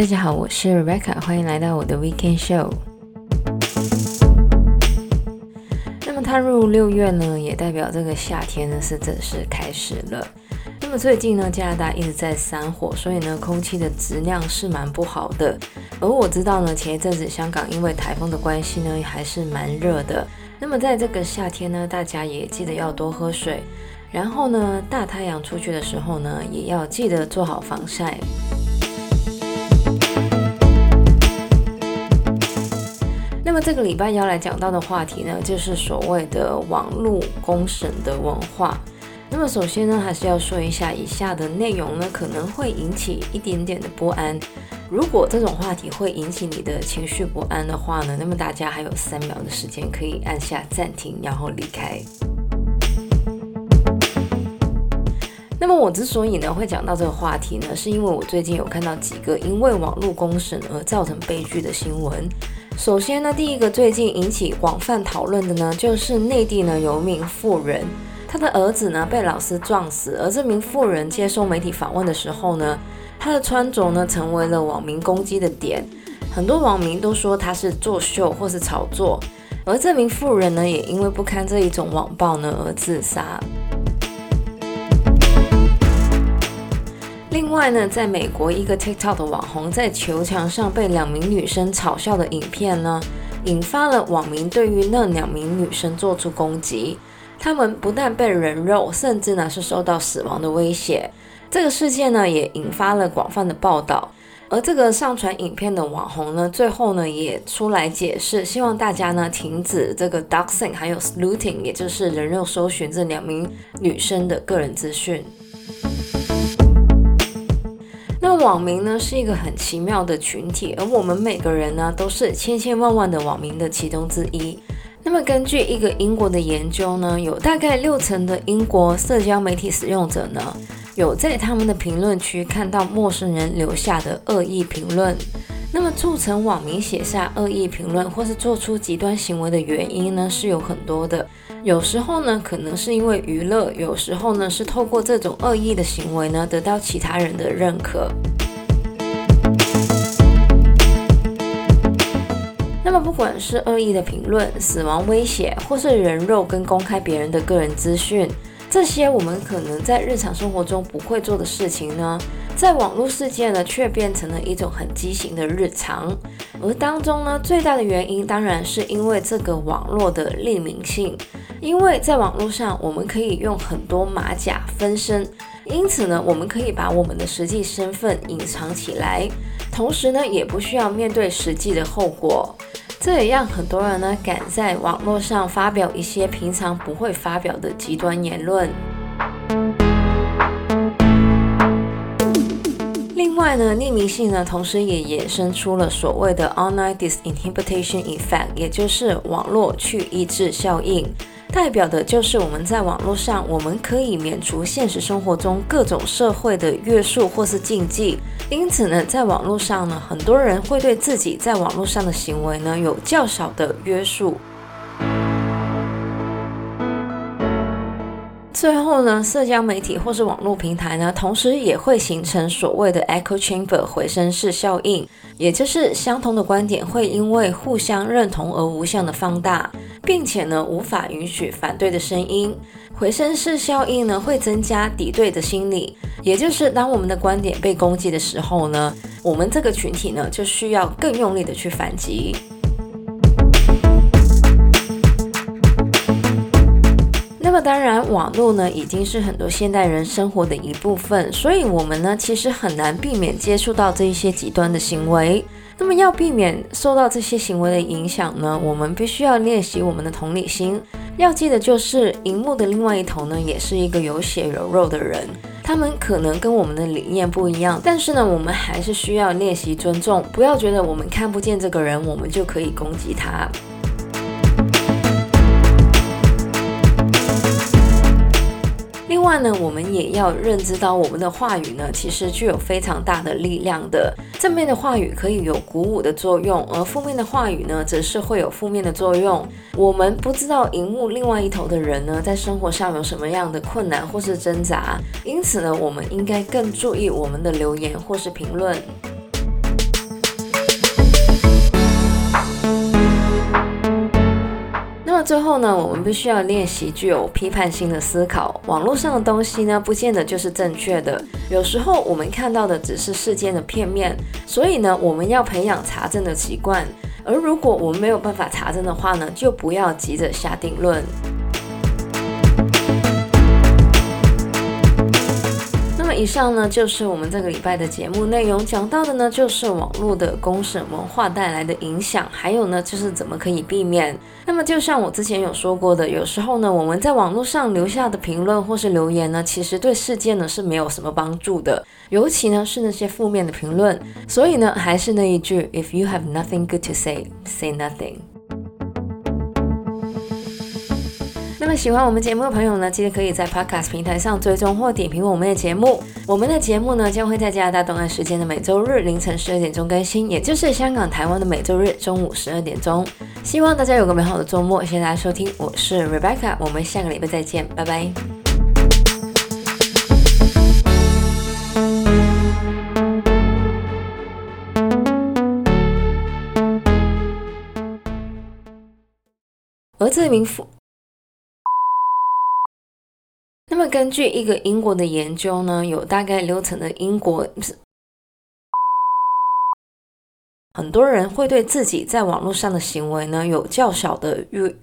大家好，我是 Rebecca，欢迎来到我的 Weekend Show。那么踏入六月呢，也代表这个夏天呢是正式开始了。那么最近呢，加拿大一直在山火，所以呢，空气的质量是蛮不好的。而我知道呢，前一阵子香港因为台风的关系呢，还是蛮热的。那么在这个夏天呢，大家也记得要多喝水。然后呢，大太阳出去的时候呢，也要记得做好防晒。那么这个礼拜要来讲到的话题呢，就是所谓的网络公审的文化。那么首先呢，还是要说一下以下的内容呢，可能会引起一点点的不安。如果这种话题会引起你的情绪不安的话呢，那么大家还有三秒的时间可以按下暂停，然后离开。那么我之所以呢会讲到这个话题呢，是因为我最近有看到几个因为网络公审而造成悲剧的新闻。首先呢，第一个最近引起广泛讨论的呢，就是内地呢有一名妇人，他的儿子呢被老师撞死，而这名妇人接受媒体访问的时候呢，他的穿着呢成为了网民攻击的点，很多网民都说他是作秀或是炒作，而这名妇人呢也因为不堪这一种网暴呢而自杀。另外呢，在美国，一个 TikTok 的网红在球场上被两名女生嘲笑的影片呢，引发了网民对于那两名女生做出攻击。他们不但被人肉，甚至呢是受到死亡的威胁。这个事件呢也引发了广泛的报道。而这个上传影片的网红呢，最后呢也出来解释，希望大家呢停止这个 doxing 还有 Sluting，也就是人肉搜寻这两名女生的个人资讯。那网民呢是一个很奇妙的群体，而我们每个人呢都是千千万万的网民的其中之一。那么根据一个英国的研究呢，有大概六成的英国社交媒体使用者呢，有在他们的评论区看到陌生人留下的恶意评论。那么促成网民写下恶意评论或是做出极端行为的原因呢，是有很多的。有时候呢，可能是因为娱乐；有时候呢，是透过这种恶意的行为呢，得到其他人的认可。那么，不管是恶意的评论、死亡威胁，或是人肉跟公开别人的个人资讯，这些我们可能在日常生活中不会做的事情呢，在网络世界呢，却变成了一种很畸形的日常。而当中呢，最大的原因当然是因为这个网络的匿名性。因为在网络上，我们可以用很多马甲分身，因此呢，我们可以把我们的实际身份隐藏起来，同时呢，也不需要面对实际的后果。这也让很多人呢，敢在网络上发表一些平常不会发表的极端言论。另外呢，匿名性呢，同时也衍生出了所谓的 online disinhibition effect，也就是网络去抑制效应。代表的就是我们在网络上，我们可以免除现实生活中各种社会的约束或是禁忌。因此呢，在网络上呢，很多人会对自己在网络上的行为呢有较少的约束。最后呢，社交媒体或是网络平台呢，同时也会形成所谓的 echo chamber 回声室效应，也就是相同的观点会因为互相认同而无限的放大，并且呢，无法允许反对的声音。回声室效应呢，会增加敌对的心理，也就是当我们的观点被攻击的时候呢，我们这个群体呢，就需要更用力的去反击。当然，网络呢已经是很多现代人生活的一部分，所以我们呢其实很难避免接触到这一些极端的行为。那么要避免受到这些行为的影响呢，我们必须要练习我们的同理心。要记得，就是荧幕的另外一头呢，也是一个有血有肉的人，他们可能跟我们的理念不一样，但是呢，我们还是需要练习尊重，不要觉得我们看不见这个人，我们就可以攻击他。另外呢，我们也要认知到，我们的话语呢，其实具有非常大的力量的。正面的话语可以有鼓舞的作用，而负面的话语呢，则是会有负面的作用。我们不知道荧幕另外一头的人呢，在生活上有什么样的困难或是挣扎，因此呢，我们应该更注意我们的留言或是评论。最后呢，我们必须要练习具有批判性的思考。网络上的东西呢，不见得就是正确的。有时候我们看到的只是事件的片面，所以呢，我们要培养查证的习惯。而如果我们没有办法查证的话呢，就不要急着下定论。以上呢就是我们这个礼拜的节目内容，讲到的呢就是网络的公审文化带来的影响，还有呢就是怎么可以避免。那么就像我之前有说过的，有时候呢我们在网络上留下的评论或是留言呢，其实对事件呢是没有什么帮助的，尤其呢是那些负面的评论。所以呢还是那一句，If you have nothing good to say, say nothing. 么喜欢我们节目的朋友呢，记得可以在 Podcast 平台上追踪或点评我们的节目。我们的节目呢，将会在加拿大东岸时间的每周日凌晨十二点钟更新，也就是香港、台湾的每周日中午十二点钟。希望大家有个美好的周末，谢谢大家收听，我是 Rebecca，我们下个礼拜再见，拜拜。而这名妇。那，根据一个英国的研究呢，有大概六成的英国，很多人会对自己在网络上的行为呢有较小的预。